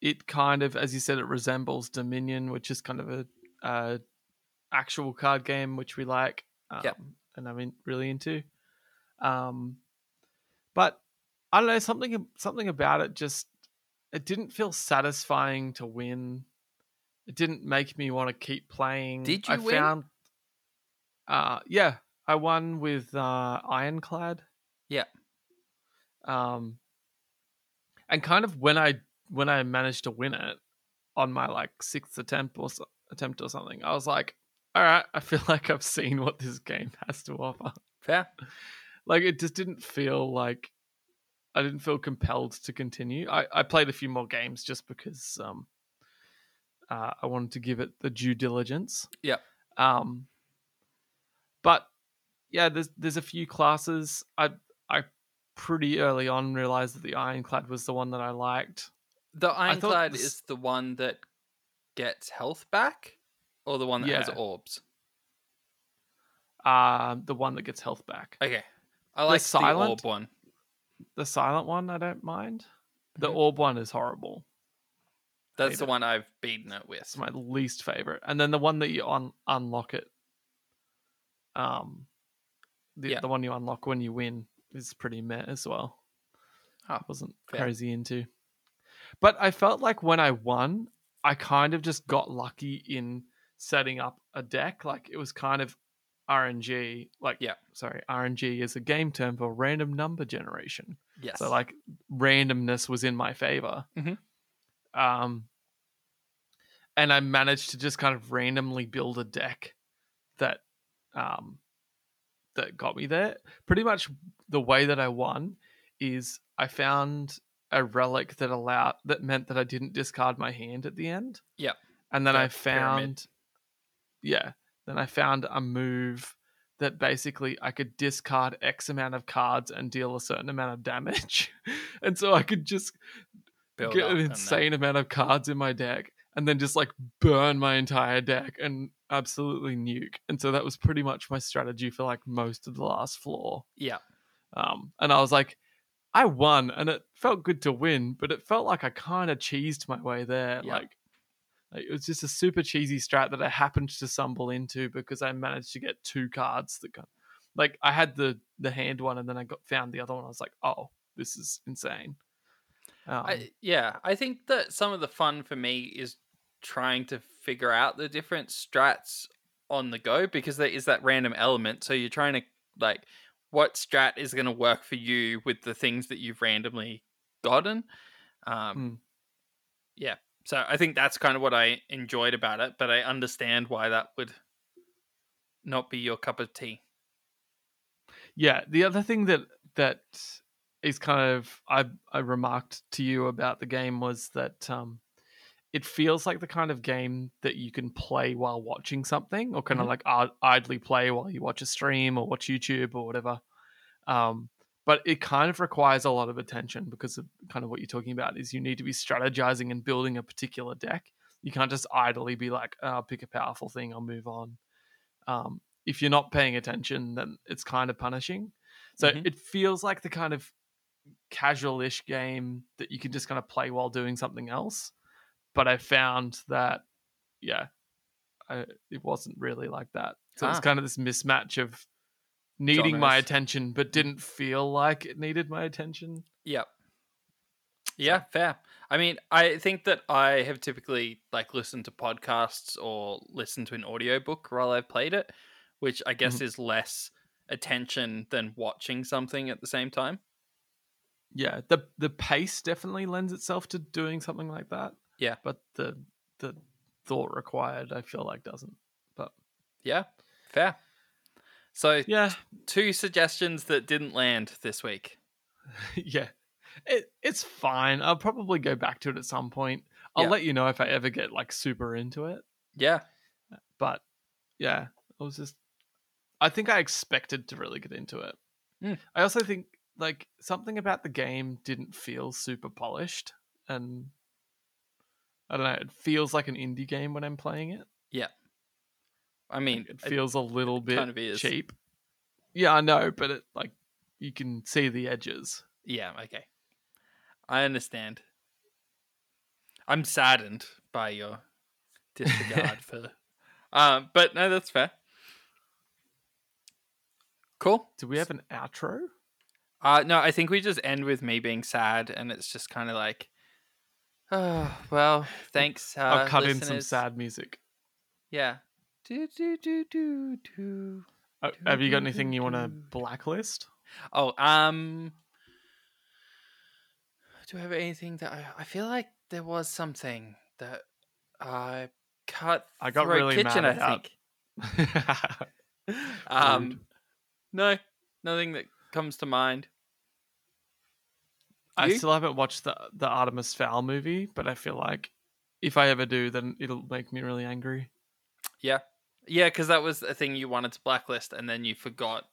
it kind of, as you said, it resembles Dominion, which is kind of a, a actual card game, which we like. Um, Yep. And I'm in, really into. Um, but I don't know something. Something about it just it didn't feel satisfying to win. It didn't make me want to keep playing. Did you I win? Found, uh, yeah, I won with uh, Ironclad. Yeah. Um, and kind of when I when I managed to win it on my like sixth attempt or so, attempt or something, I was like, all right, I feel like I've seen what this game has to offer. Fair. Like it just didn't feel like I didn't feel compelled to continue. I, I played a few more games just because um uh, I wanted to give it the due diligence. Yep. Um but yeah, there's there's a few classes. I I pretty early on realized that the Ironclad was the one that I liked. The ironclad this- is the one that gets health back, or the one that has orbs. Uh, the one that gets health back. Okay, I like the, silent- orb one. The silent one I don't mind. The Mhm. orb one is horrible. That's the it. one I've beaten it with. It's my least favorite. And then the one that you un- unlock it, um, the Yeah. the one you unlock when you win is pretty meh as well. Oh, I wasn't fair. crazy into. But I felt like when I won, I kind of just got lucky in setting up a deck. Like it was kind of RNG. Like Yeah. sorry, RNG is a game term for random number generation. Yes. So like randomness was in my favor. Mhm. Um, and I managed to just kind of randomly build a deck that, um, that got me there. Pretty much the way that I won is I found a relic that allowed that meant that I didn't discard my hand at the end. Yeah. And then The I pyramid. found, yeah, then I found a move that basically I could discard X amount of cards and deal a certain amount of damage. and so I could just Build get an insane amount of cards in my deck and then just like burn my entire deck and absolutely nuke. And so that was pretty much my strategy for like most of the last floor. Yeah. Um, and I was like, I won, and it felt good to win, but it felt like I kind of cheesed my way there. Yeah. Like, like, it was just a super cheesy strat that I happened to stumble into because I managed to get two cards that got, like I had the the hand one, and then I got found the other one. I was like, oh, this is insane. Um, I, yeah, I think that some of the fun for me is trying to figure out the different strats on the go because there is that random element. So you're trying to like what strat is going to work for you with the things that you've randomly gotten. Um, Mm. Yeah, so I think that's kind of what I enjoyed about it, but I understand why that would not be your cup of tea. Yeah, the other thing that that is kind of I I remarked to you about the game was that um it feels like the kind of game that you can play while watching something or kind Mhm. of like id- idly play while you watch a stream or watch YouTube or whatever. Um but it kind of requires a lot of attention because of kind of what you're talking about is you need to be strategizing and building a particular deck. You can't just idly be like, oh, I'll pick a powerful thing, I'll move on. Um, if you're not paying attention, then it's kind of punishing. So Mhm. it feels like the kind of casual-ish game that you can just kind of play while doing something else. But I found that yeah, I, it wasn't really like that. So it's Ah. kind of this mismatch of needing my attention, but didn't feel like it needed my attention. Yep. Yeah, fair. I mean, I think that I have typically like listened to podcasts or listened to an audiobook while I've played it, which I guess mm-hmm. is less attention than watching something at the same time. Yeah, the the pace definitely lends itself to doing something like that. Yeah. but the the thought required, I feel like doesn't. But Yeah, fair. So, yeah, two suggestions that didn't land this week. yeah, it it's fine. I'll probably go back to it at some point. I'll Yeah. let you know if I ever get like super into it. Yeah, But yeah, I was just. I think I expected to really get into it. Mm. I also think like something about the game didn't feel super polished, and I don't know. It feels like an indie game when I'm playing it. I mean, It feels a little bit kind of cheap. Yeah, I know, but it like you can see the edges. Yeah, okay. I understand. I'm saddened by your disregard for um but no that's fair. Cool. Do we have an outro? Uh no, I think we just end with me being sad and it's just kind of like oh, well, thanks uh I'll cut in some sad music. Yeah. Do do do do do. Uh, have you got anything you want to blacklist? Oh, um Do I have anything that I I feel like there was something that I cut I got through a really kitchen, mad I think. Um Rude. no, nothing that comes to mind. I still haven't watched the the Artemis Fowl movie, but I feel like if I ever do, then it'll make me really angry. Yeah. Yeah, because that was a thing you wanted to blacklist and then you forgot.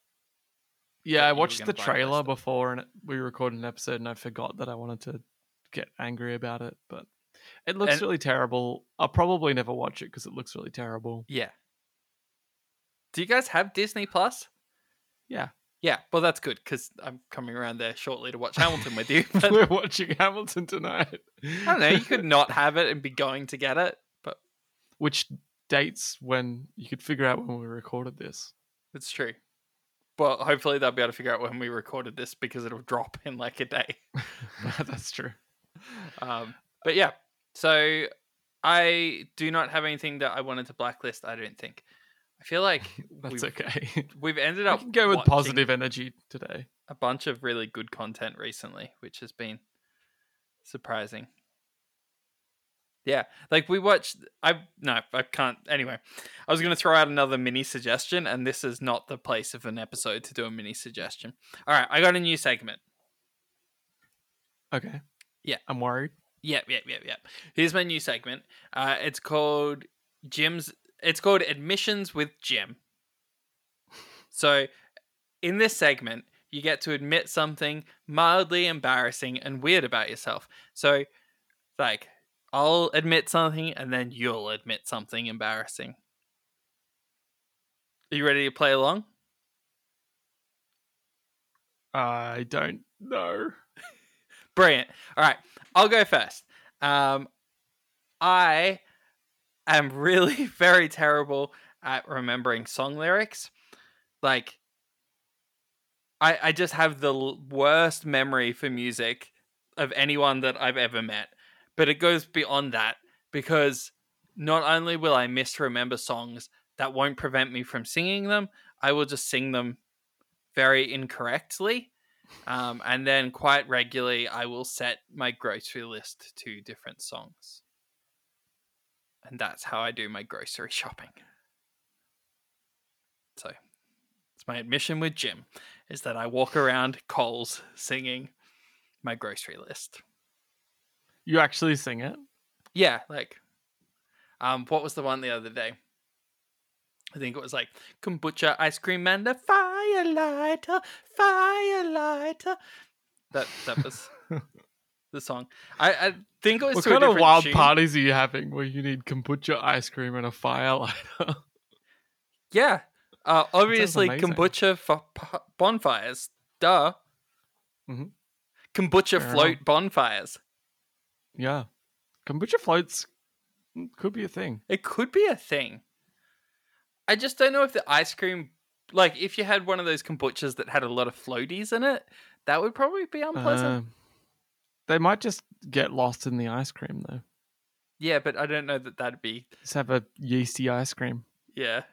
Yeah, I watched the trailer it. before, and we recorded an episode, and I forgot that I wanted to get angry about it. But it looks And- really terrible. I'll probably never watch it because it looks really terrible. Yeah. Do you guys have Disney Plus? Yeah. Yeah, well, that's good because I'm coming around there shortly to watch Hamilton with you. But We're watching Hamilton tonight. I don't know. You could not have it and be going to get it, but Which dates when you could figure out when we recorded this? it's true. But hopefully they'll be able to figure out when we recorded this because it'll drop in like a day. That's true. Um, but yeah, so I do not have anything that I wanted to blacklist. I don't think. I feel like That's we've, okay. we've ended up go with positive energy today. a bunch of really good content recently, which has been surprising. Yeah, like we watched. I no, I can't. Anyway, I was going to throw out another mini suggestion, and this is not the place of an episode to do a mini suggestion. All right, I got a new segment. Okay. Yeah. I'm worried. Yep, yep, yep, yep. Here's my new segment. Uh, it's called Jim's. It's called Admissions with Jim. So, in this segment, you get to admit something mildly embarrassing and weird about yourself. So, like, I'll admit something, and then you'll admit something embarrassing. Are you ready to play along? I don't know. Brilliant. All right, I'll go first. Um, I am really very terrible at remembering song lyrics. Like, I I just have the worst memory for music of anyone that I've ever met. But it goes beyond that because not only will I misremember songs that won't prevent me from singing them, I will just sing them very incorrectly. Um, and then quite regularly, I will set my grocery list to different songs. And that's how I do my grocery shopping. So, it's my admission with Jim is that I walk around Coles singing my grocery list. You actually sing it? Yeah, like, um, what was the one the other day? I think it was like kombucha ice cream and a firelighter, firelighter. That that was the song. I, I think it was What kind of wild tune. parties are you having where you need kombucha ice cream and a firelighter? Yeah, uh, obviously kombucha for p- bonfires. Duh. Mhm. Kombucha Fair float bonfires. Yeah. Kombucha floats Could be a thing. It could be a thing. I just don't know if the ice cream, like if you had one of those kombuchas that had a lot of floaties in it, that would probably be unpleasant. Um, they might just get lost in the ice cream though. yeah, but I don't know that that'd be. Just have a yeasty ice cream. Yeah,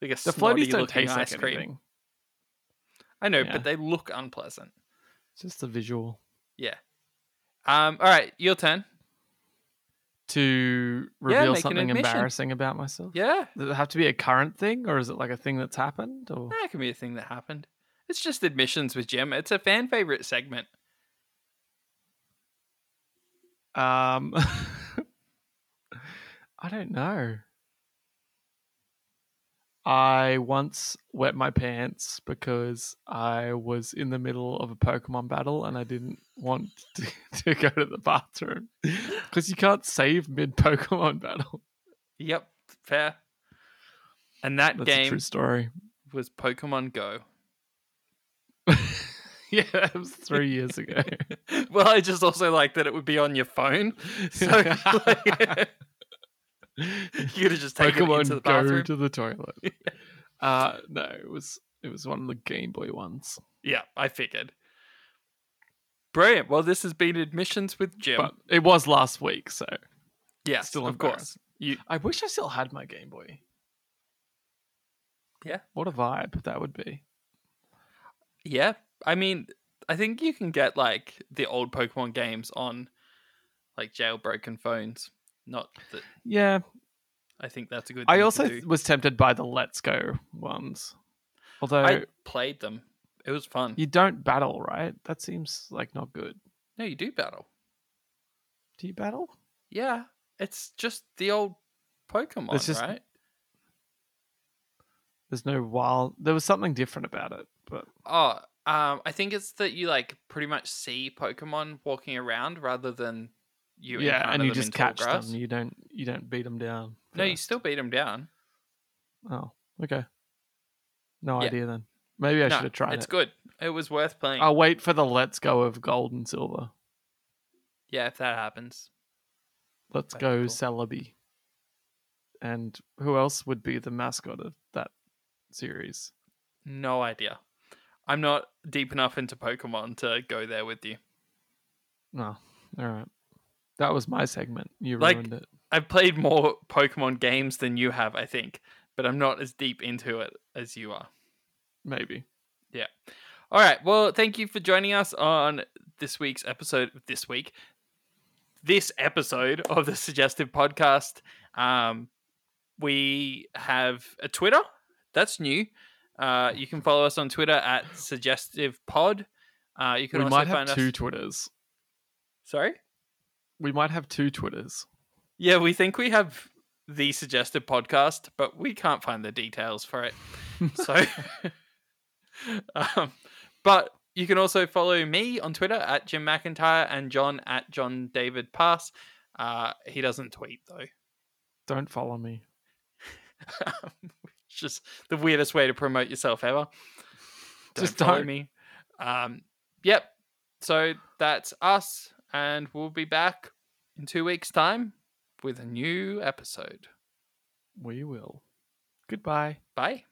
like a The floaties don't taste ice like cream. anything. I know, Yeah. but they look unpleasant. It's just the visual. Yeah. Um. All right, your turn. To reveal an something embarrassing about myself. Yeah, Does it have to be a current thing, or is it like a thing that's happened? Or it can be a thing that happened. It's just admissions with Jim. It's a fan favorite segment. um, I don't know. I once wet my pants because I was in the middle of a Pokemon battle and I didn't want to, to go to the bathroom because you can't save mid Pokemon battle. Yep, fair. And that That's a game true story. was Pokemon Go. yeah, it was three years ago. well, I just also like that it would be on your phone, so like, you could have just taken it Pokemon into the go bathroom. to the toilet. uh no, it was it was one of the Game Boy ones. Yeah, I figured. Brilliant. Well, this has been admissions with Jim. But it was last week, so yeah, still of course. You I wish I still had my Game Boy. Yeah. What a vibe that would be. Yeah, I mean, I think you can get like the old Pokemon games on like jailbroken phones. Not that Yeah. I think that's a good. I also was tempted by the Let's Go ones. Although I played them. It was fun. you don't battle, right? That seems like not good. No, you do battle. Do you battle? Yeah, it's just the old Pokemon, just- right? There's no wild there was something different about it, but Oh, um, I think it's that you like pretty much see Pokemon walking around rather than you. yeah, and you just catch them. You don't you don't beat them down. No, you still beat them down. Oh, okay. No Yeah. idea then. Maybe I no, should have tried it's it. good. It was worth playing. I'll wait for the Let's Go of Gold and Silver. Yeah, if that happens. Let's That'd go cool. Celebi. And who else would be the mascot of that series? No idea. I'm not deep enough into Pokemon to go there with you. No. All right. That was my segment. You Like- ruined it. I've played more Pokemon games than you have, I think, but I'm not as deep into it as you are. Maybe. Yeah. All right. Well, thank you for joining us on this week's episode. This week, this episode of the Suggestive Podcast. Um, we have a Twitter that's new. Uh, you can follow us on Twitter at Suggestive Pod. Uh, you can We also might have find two us. Twitters. Sorry. We might have two Twitters. Yeah, we think we have the suggested Podcast, but we can't find the details for it. So, um, but you can also follow me on Twitter at Jim McIntyre and John at John David Pass. Uh, he doesn't tweet though. Don't follow me. it's just the weirdest way to promote yourself ever. Just follow don't. me. Um, yep. So that's us, and we'll be back in two weeks' time with a new episode. We will. Goodbye. Bye.